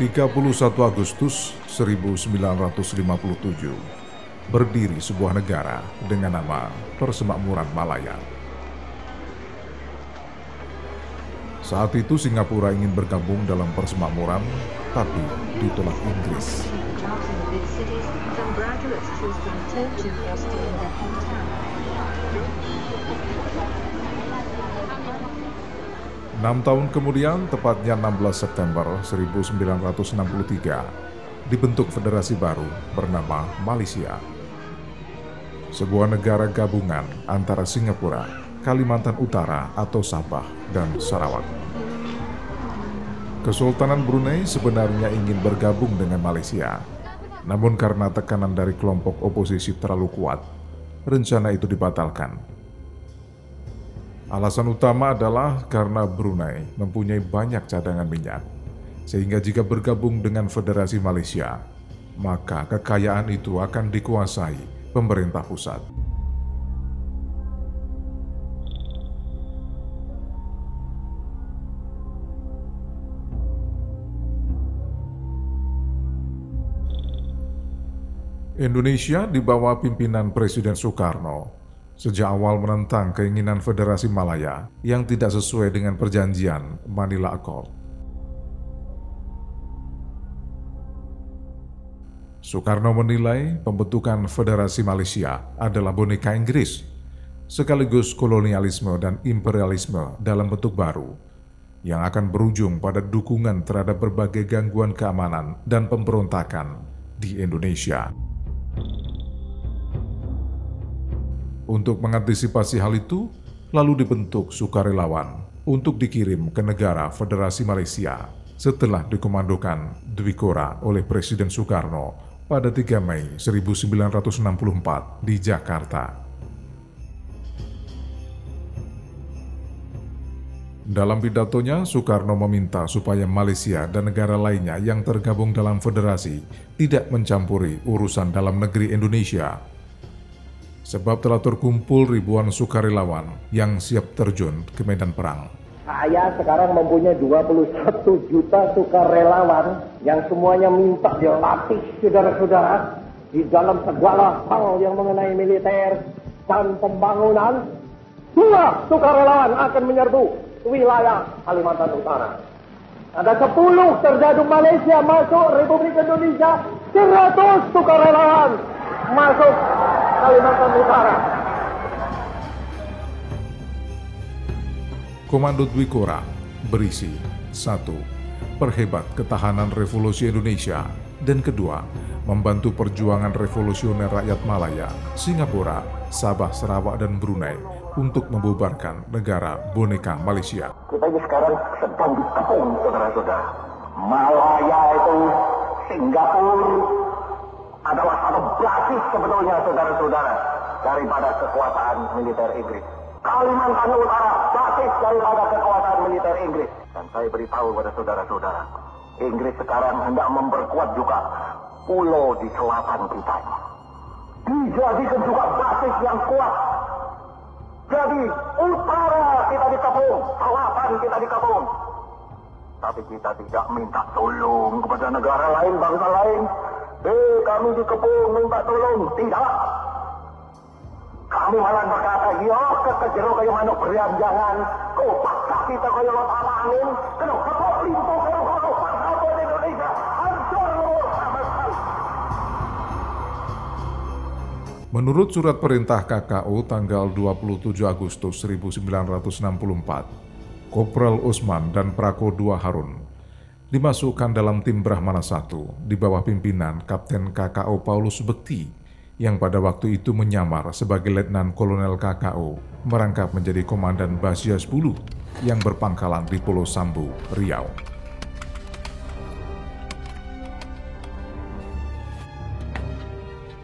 31 Agustus 1957 berdiri sebuah negara dengan nama Persemakmuran Malaya. Saat itu Singapura ingin bergabung dalam persemakmuran, tapi ditolak Inggris. Enam tahun kemudian, tepatnya 16 September 1963, dibentuk federasi baru bernama Malaysia. Sebuah negara gabungan antara Singapura, Kalimantan Utara atau Sabah, dan Sarawak. Kesultanan Brunei sebenarnya ingin bergabung dengan Malaysia, namun karena tekanan dari kelompok oposisi terlalu kuat, rencana itu dibatalkan Alasan utama adalah karena Brunei mempunyai banyak cadangan minyak, sehingga jika bergabung dengan Federasi Malaysia, maka kekayaan itu akan dikuasai pemerintah pusat. Indonesia di bawah pimpinan Presiden Soekarno sejak awal menentang keinginan Federasi Malaya yang tidak sesuai dengan perjanjian Manila Accord. Soekarno menilai pembentukan Federasi Malaysia adalah boneka Inggris, sekaligus kolonialisme dan imperialisme dalam bentuk baru, yang akan berujung pada dukungan terhadap berbagai gangguan keamanan dan pemberontakan di Indonesia. Untuk mengantisipasi hal itu, lalu dibentuk sukarelawan untuk dikirim ke negara Federasi Malaysia setelah dikomandokan Dwi Kora oleh Presiden Soekarno pada 3 Mei 1964 di Jakarta. Dalam pidatonya, Soekarno meminta supaya Malaysia dan negara lainnya yang tergabung dalam federasi tidak mencampuri urusan dalam negeri Indonesia sebab telah terkumpul ribuan sukarelawan yang siap terjun ke medan perang. Saya sekarang mempunyai 21 juta sukarelawan yang semuanya minta dilatih saudara-saudara di dalam segala hal yang mengenai militer dan pembangunan. Dua sukarelawan akan menyerbu wilayah Kalimantan Utara. Ada 10 terjadi Malaysia masuk Republik Indonesia, 100 sukarelawan masuk Kalimantan Utara. Komando Dwi Kora berisi satu, Perhebat ketahanan revolusi Indonesia dan kedua, membantu perjuangan revolusioner rakyat Malaya, Singapura, Sabah, Sarawak, dan Brunei untuk membubarkan negara boneka Malaysia. Kita ini sekarang sedang dikepung, saudara-saudara. Malaya itu Singapura, adalah satu basis sebetulnya saudara-saudara daripada kekuasaan militer Inggris. Kalimantan Utara basis daripada kekuasaan militer Inggris. Dan saya beritahu kepada saudara-saudara, Inggris sekarang hendak memperkuat juga pulau di selatan kita. Dijadikan juga basis yang kuat. Jadi utara kita dikepung, selatan kita dikepung. Tapi kita tidak minta tolong kepada negara lain, bangsa lain. Eh, kami dikepung minta tolong. Tidak. Kami malah berkata, ya kekejero kayu manuk beriam jangan. Kau paksa kita kayu lot angin. Kena kepuk limpo kau kau. Di Indonesia? Menurut surat perintah KKO tanggal 27 Agustus 1964, Kopral Usman dan Prako II Harun dimasukkan dalam tim Brahmana I di bawah pimpinan Kapten KKO Paulus Bekti yang pada waktu itu menyamar sebagai Letnan Kolonel KKO merangkap menjadi Komandan Basya 10 yang berpangkalan di Pulau Sambu, Riau.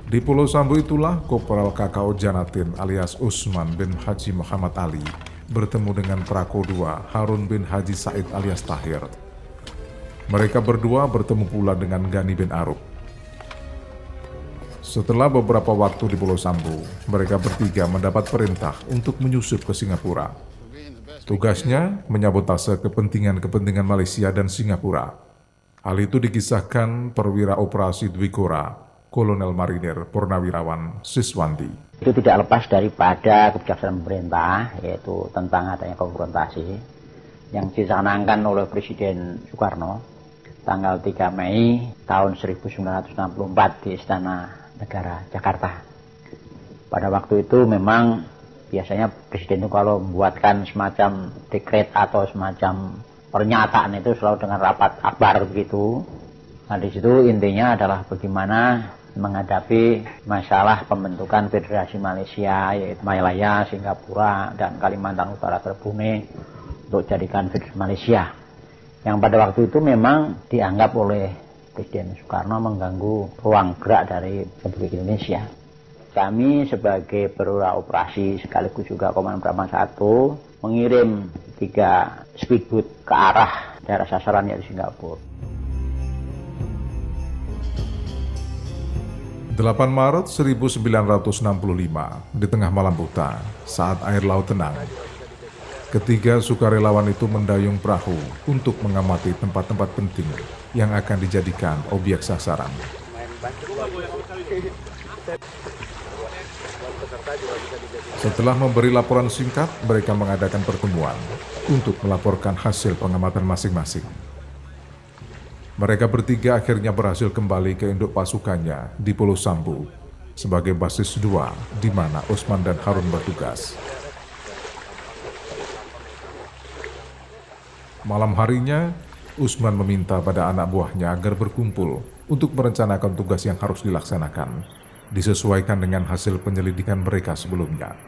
Di Pulau Sambu itulah Kopral KKO Janatin alias Usman bin Haji Muhammad Ali bertemu dengan Prako II Harun bin Haji Said alias Tahir mereka berdua bertemu pula dengan Gani bin Arub. Setelah beberapa waktu di Pulau Sambu, mereka bertiga mendapat perintah untuk menyusup ke Singapura. Tugasnya menyabotase kepentingan-kepentingan Malaysia dan Singapura. Hal itu dikisahkan perwira operasi Dwikora, Kolonel Marinir Purnawirawan Siswanti. Itu tidak lepas daripada kebijaksanaan pemerintah, yaitu tentang adanya konfrontasi yang dicanangkan oleh Presiden Soekarno tanggal 3 Mei tahun 1964 di Istana Negara Jakarta. Pada waktu itu memang biasanya Presiden itu kalau membuatkan semacam dekret atau semacam pernyataan itu selalu dengan rapat akbar begitu. Nah di situ intinya adalah bagaimana menghadapi masalah pembentukan Federasi Malaysia yaitu Malaya, Singapura, dan Kalimantan Utara Terbumi untuk jadikan Federasi Malaysia. Yang pada waktu itu memang dianggap oleh Presiden Soekarno mengganggu ruang gerak dari Republik Indonesia. Kami sebagai perwira operasi sekaligus juga Komandan Brahma 1 mengirim tiga speedboat ke arah daerah sasaran yaitu Singapura. 8 Maret 1965, di tengah malam buta, saat air laut tenang, ketiga sukarelawan itu mendayung perahu untuk mengamati tempat-tempat penting yang akan dijadikan objek sasaran. Setelah memberi laporan singkat, mereka mengadakan pertemuan untuk melaporkan hasil pengamatan masing-masing. Mereka bertiga akhirnya berhasil kembali ke induk pasukannya di Pulau Sambu sebagai basis dua di mana Usman dan Harun bertugas. Malam harinya, Usman meminta pada anak buahnya agar berkumpul untuk merencanakan tugas yang harus dilaksanakan, disesuaikan dengan hasil penyelidikan mereka sebelumnya.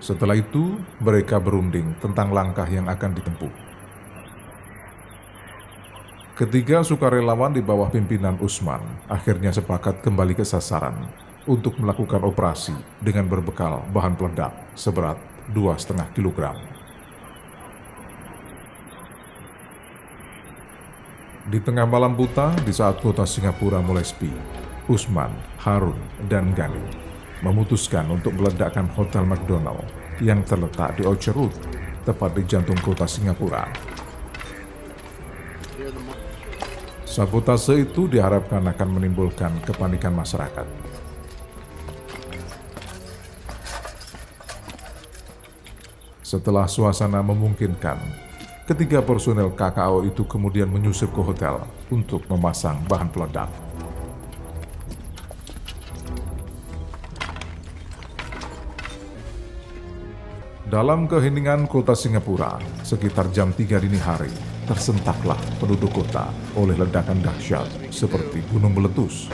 Setelah itu, mereka berunding tentang langkah yang akan ditempuh. Ketiga sukarelawan di bawah pimpinan Usman akhirnya sepakat kembali ke sasaran untuk melakukan operasi dengan berbekal bahan peledak seberat 2,5 kg. Di tengah malam buta, di saat kota Singapura mulai sepi, Usman, Harun, dan Gani memutuskan untuk meledakkan Hotel McDonald yang terletak di Orchard Road, tepat di jantung kota Singapura Sabotase itu diharapkan akan menimbulkan kepanikan masyarakat. Setelah suasana memungkinkan, ketiga personel KKO itu kemudian menyusup ke hotel untuk memasang bahan peledak. Dalam keheningan kota Singapura, sekitar jam 3 dini hari, tersentaklah penduduk kota oleh ledakan dahsyat seperti gunung meletus.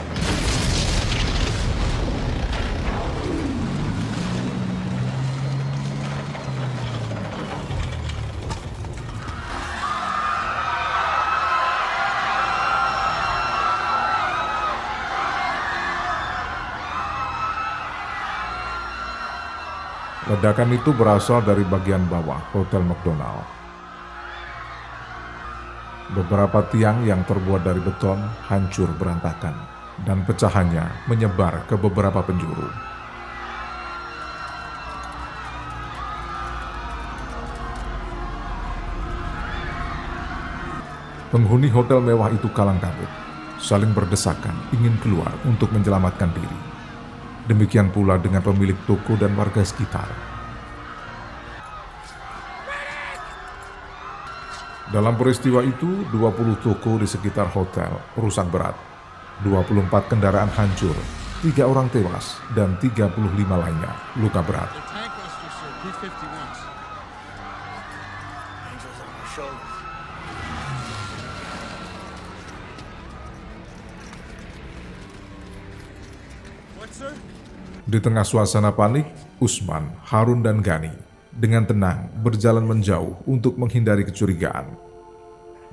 Ledakan itu berasal dari bagian bawah Hotel McDonald Beberapa tiang yang terbuat dari beton hancur berantakan dan pecahannya menyebar ke beberapa penjuru. Penghuni hotel mewah itu kalang kabut, saling berdesakan ingin keluar untuk menyelamatkan diri. Demikian pula dengan pemilik toko dan warga sekitar. Dalam peristiwa itu, 20 toko di sekitar hotel rusak berat, 24 kendaraan hancur, tiga orang tewas, dan 35 lainnya luka berat. Di tengah suasana panik, Usman, Harun, dan Gani dengan tenang berjalan menjauh untuk menghindari kecurigaan.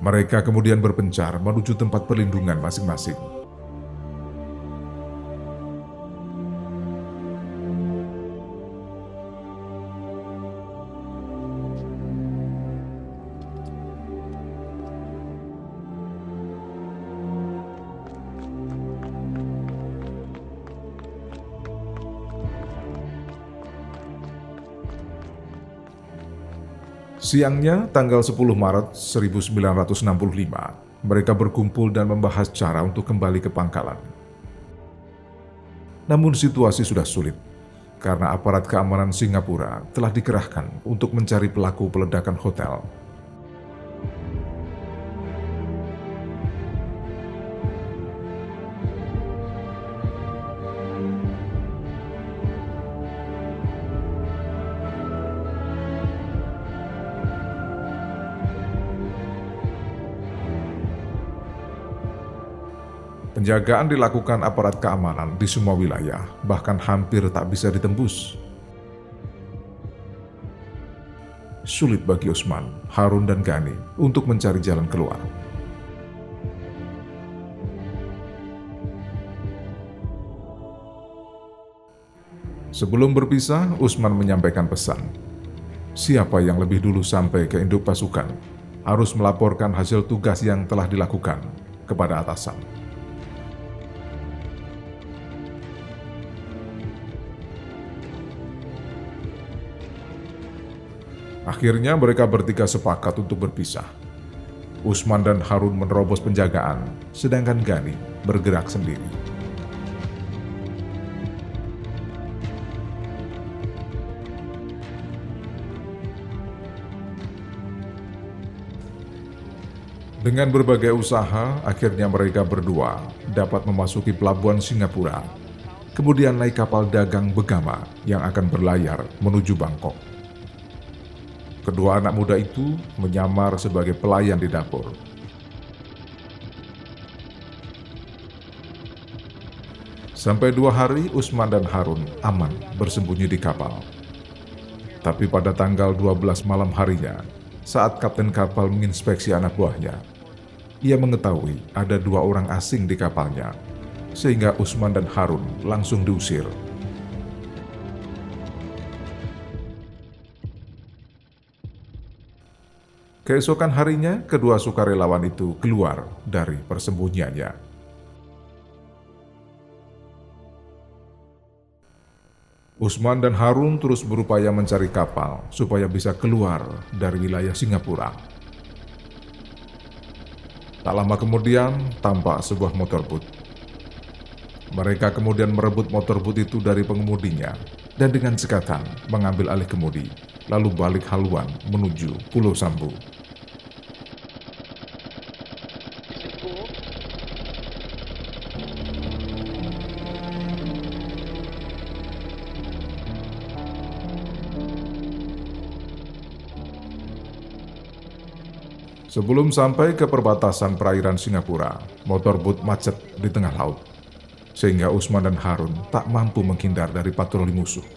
Mereka kemudian berpencar menuju tempat perlindungan masing-masing. Siangnya, tanggal 10 Maret 1965, mereka berkumpul dan membahas cara untuk kembali ke pangkalan. Namun situasi sudah sulit karena aparat keamanan Singapura telah dikerahkan untuk mencari pelaku peledakan hotel Penjagaan dilakukan aparat keamanan di semua wilayah, bahkan hampir tak bisa ditembus. Sulit bagi Usman, Harun, dan Gani untuk mencari jalan keluar. Sebelum berpisah, Usman menyampaikan pesan. Siapa yang lebih dulu sampai ke induk pasukan harus melaporkan hasil tugas yang telah dilakukan kepada atasan. Akhirnya mereka bertiga sepakat untuk berpisah. Usman dan Harun menerobos penjagaan, sedangkan Gani bergerak sendiri. Dengan berbagai usaha, akhirnya mereka berdua dapat memasuki pelabuhan Singapura, kemudian naik kapal dagang Begama yang akan berlayar menuju Bangkok. Kedua anak muda itu menyamar sebagai pelayan di dapur. Sampai dua hari, Usman dan Harun aman bersembunyi di kapal. Tapi pada tanggal 12 malam harinya, saat kapten kapal menginspeksi anak buahnya, ia mengetahui ada dua orang asing di kapalnya, sehingga Usman dan Harun langsung diusir Keesokan harinya, kedua sukarelawan itu keluar dari persembunyiannya. Usman dan Harun terus berupaya mencari kapal supaya bisa keluar dari wilayah Singapura. Tak lama kemudian, tampak sebuah motor boot. Mereka kemudian merebut motor boot itu dari pengemudinya dan dengan sekatan mengambil alih kemudi, lalu balik haluan menuju Pulau Sambu. Sebelum sampai ke perbatasan perairan Singapura, motor boot macet di tengah laut, sehingga Usman dan Harun tak mampu menghindar dari patroli musuh.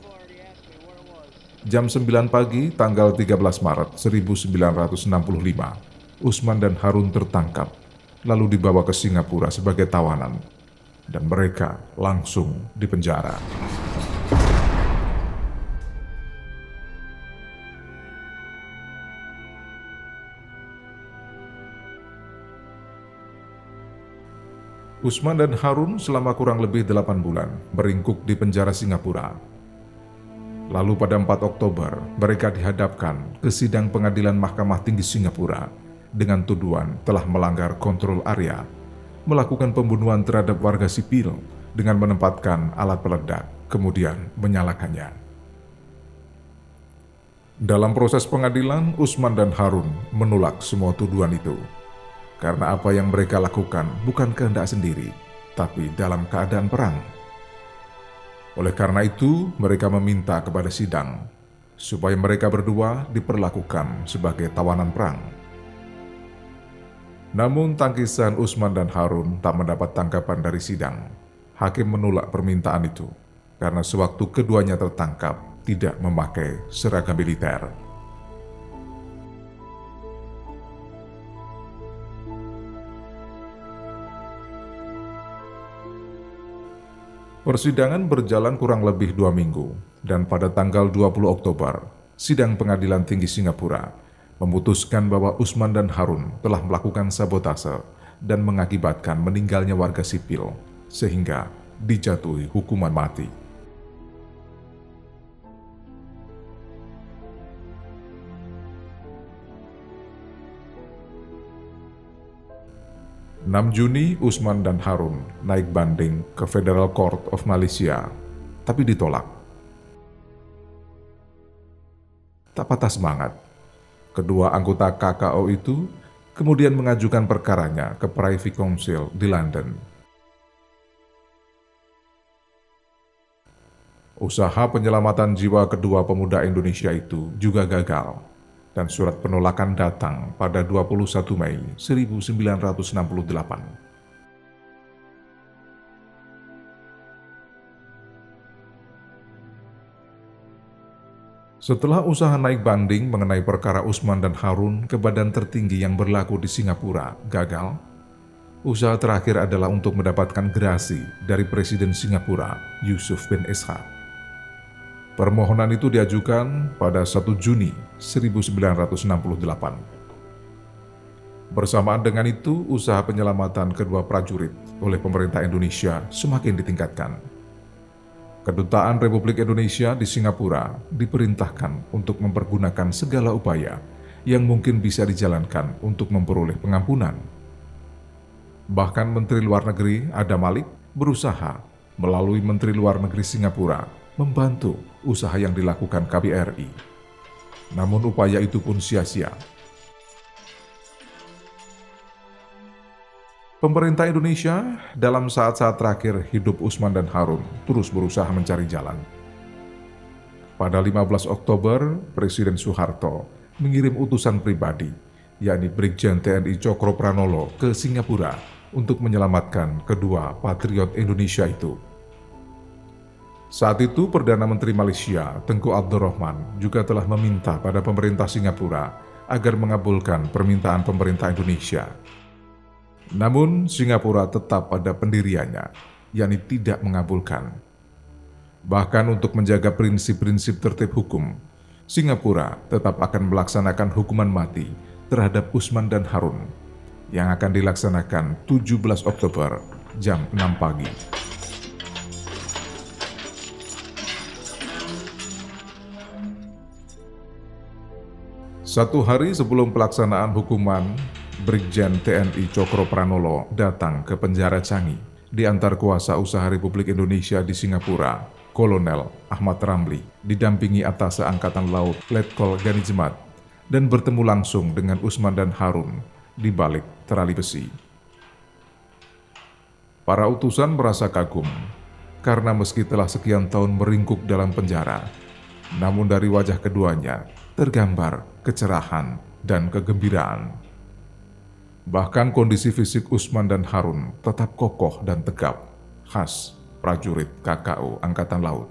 Jam 9 pagi, tanggal 13 Maret 1965, Usman dan Harun tertangkap, lalu dibawa ke Singapura sebagai tawanan, dan mereka langsung dipenjara. Usman dan Harun selama kurang lebih 8 bulan beringkuk di penjara Singapura. Lalu pada 4 Oktober, mereka dihadapkan ke sidang pengadilan Mahkamah Tinggi Singapura dengan tuduhan telah melanggar kontrol area, melakukan pembunuhan terhadap warga sipil dengan menempatkan alat peledak, kemudian menyalakannya. Dalam proses pengadilan, Usman dan Harun menolak semua tuduhan itu karena apa yang mereka lakukan bukan kehendak sendiri, tapi dalam keadaan perang. Oleh karena itu, mereka meminta kepada sidang supaya mereka berdua diperlakukan sebagai tawanan perang. Namun tangkisan Usman dan Harun tak mendapat tangkapan dari sidang. Hakim menolak permintaan itu karena sewaktu keduanya tertangkap tidak memakai seragam militer. Persidangan berjalan kurang lebih dua minggu, dan pada tanggal 20 Oktober, sidang pengadilan tinggi Singapura memutuskan bahwa Usman dan Harun telah melakukan sabotase dan mengakibatkan meninggalnya warga sipil, sehingga dijatuhi hukuman mati. 6 Juni, Usman dan Harun naik banding ke Federal Court of Malaysia, tapi ditolak. Tak patah semangat, kedua anggota KKO itu kemudian mengajukan perkaranya ke Privy Council di London. Usaha penyelamatan jiwa kedua pemuda Indonesia itu juga gagal dan surat penolakan datang pada 21 Mei 1968. Setelah usaha naik banding mengenai perkara Usman dan Harun ke badan tertinggi yang berlaku di Singapura gagal, usaha terakhir adalah untuk mendapatkan gerasi dari Presiden Singapura, Yusuf bin Ishak. Permohonan itu diajukan pada 1 Juni 1968. Bersamaan dengan itu, usaha penyelamatan kedua prajurit oleh pemerintah Indonesia semakin ditingkatkan. Kedutaan Republik Indonesia di Singapura diperintahkan untuk mempergunakan segala upaya yang mungkin bisa dijalankan untuk memperoleh pengampunan. Bahkan Menteri Luar Negeri Adam Malik berusaha melalui Menteri Luar Negeri Singapura membantu usaha yang dilakukan KBRI. Namun upaya itu pun sia-sia. Pemerintah Indonesia dalam saat-saat terakhir hidup Usman dan Harun terus berusaha mencari jalan. Pada 15 Oktober, Presiden Soeharto mengirim utusan pribadi, yakni Brigjen TNI Cokro Pranolo ke Singapura untuk menyelamatkan kedua patriot Indonesia itu. Saat itu Perdana Menteri Malaysia, Tengku Abdurrahman, juga telah meminta pada pemerintah Singapura agar mengabulkan permintaan pemerintah Indonesia. Namun Singapura tetap pada pendiriannya, yakni tidak mengabulkan. Bahkan untuk menjaga prinsip-prinsip tertib hukum, Singapura tetap akan melaksanakan hukuman mati terhadap Usman dan Harun yang akan dilaksanakan 17 Oktober jam 6 pagi. Satu hari sebelum pelaksanaan hukuman, Brigjen TNI Cokro Pranolo datang ke penjara Canggih di antar kuasa usaha Republik Indonesia di Singapura, Kolonel Ahmad Ramli, didampingi atas Angkatan Laut Letkol Gani Jemat, dan bertemu langsung dengan Usman dan Harun di balik terali besi. Para utusan merasa kagum karena meski telah sekian tahun meringkuk dalam penjara, namun dari wajah keduanya tergambar kecerahan dan kegembiraan. Bahkan kondisi fisik Usman dan Harun tetap kokoh dan tegap, khas prajurit KKO Angkatan Laut.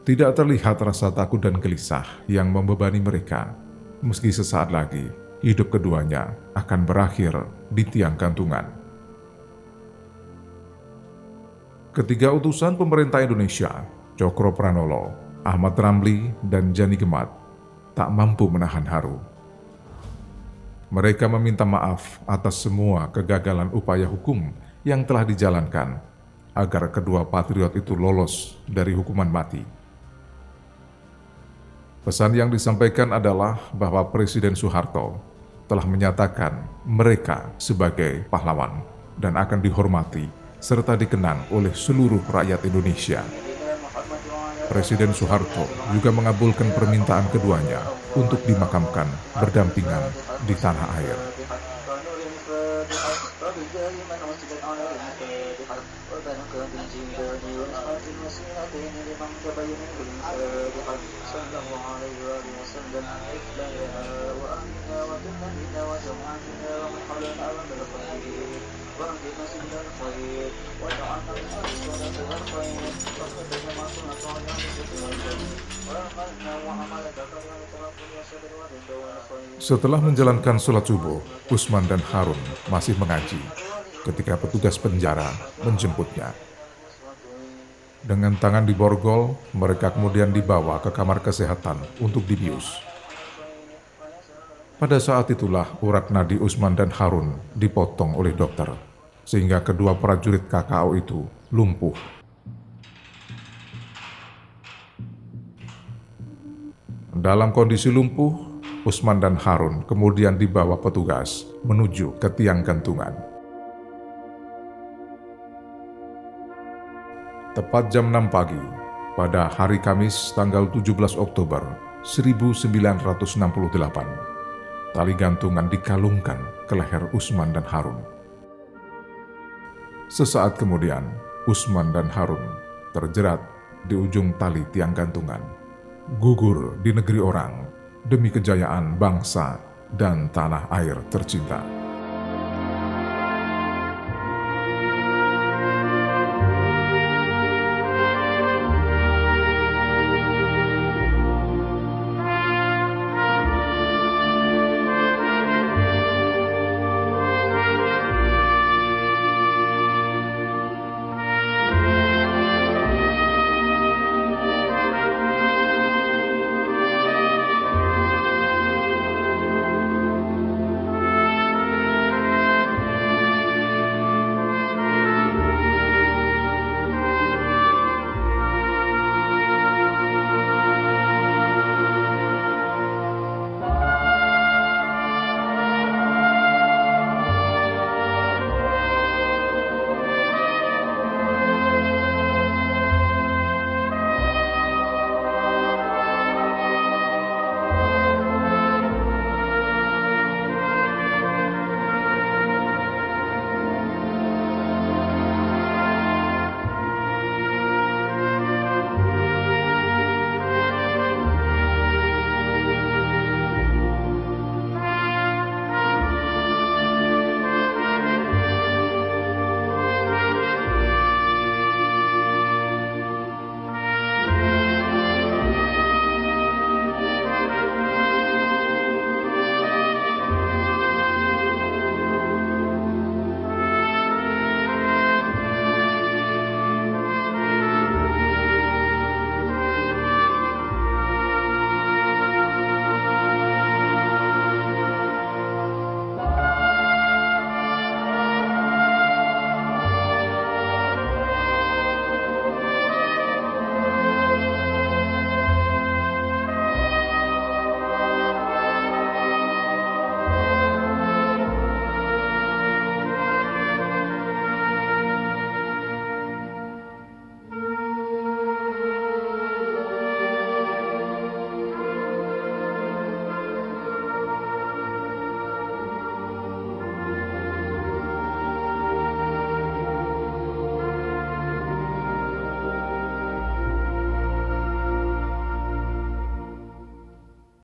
Tidak terlihat rasa takut dan gelisah yang membebani mereka, meski sesaat lagi hidup keduanya akan berakhir di tiang gantungan. Ketiga utusan pemerintah Indonesia, Cokro Pranolo, Ahmad Ramli dan Jani Gemat tak mampu menahan haru. Mereka meminta maaf atas semua kegagalan upaya hukum yang telah dijalankan agar kedua patriot itu lolos dari hukuman mati. Pesan yang disampaikan adalah bahwa Presiden Soeharto telah menyatakan mereka sebagai pahlawan dan akan dihormati serta dikenang oleh seluruh rakyat Indonesia. Presiden Soeharto juga mengabulkan permintaan keduanya untuk dimakamkan berdampingan di tanah air. Setelah menjalankan sholat subuh, Usman dan Harun masih mengaji ketika petugas penjara menjemputnya. Dengan tangan di borgol, mereka kemudian dibawa ke kamar kesehatan untuk dibius. Pada saat itulah urat nadi Usman dan Harun dipotong oleh dokter, sehingga kedua prajurit KKO itu lumpuh. Dalam kondisi lumpuh, Usman dan Harun kemudian dibawa petugas menuju ke tiang gantungan. Tepat jam 6 pagi, pada hari Kamis tanggal 17 Oktober 1968, tali gantungan dikalungkan ke leher Usman dan Harun. Sesaat kemudian, Usman dan Harun terjerat di ujung tali tiang gantungan, gugur di negeri orang demi kejayaan bangsa dan tanah air tercinta.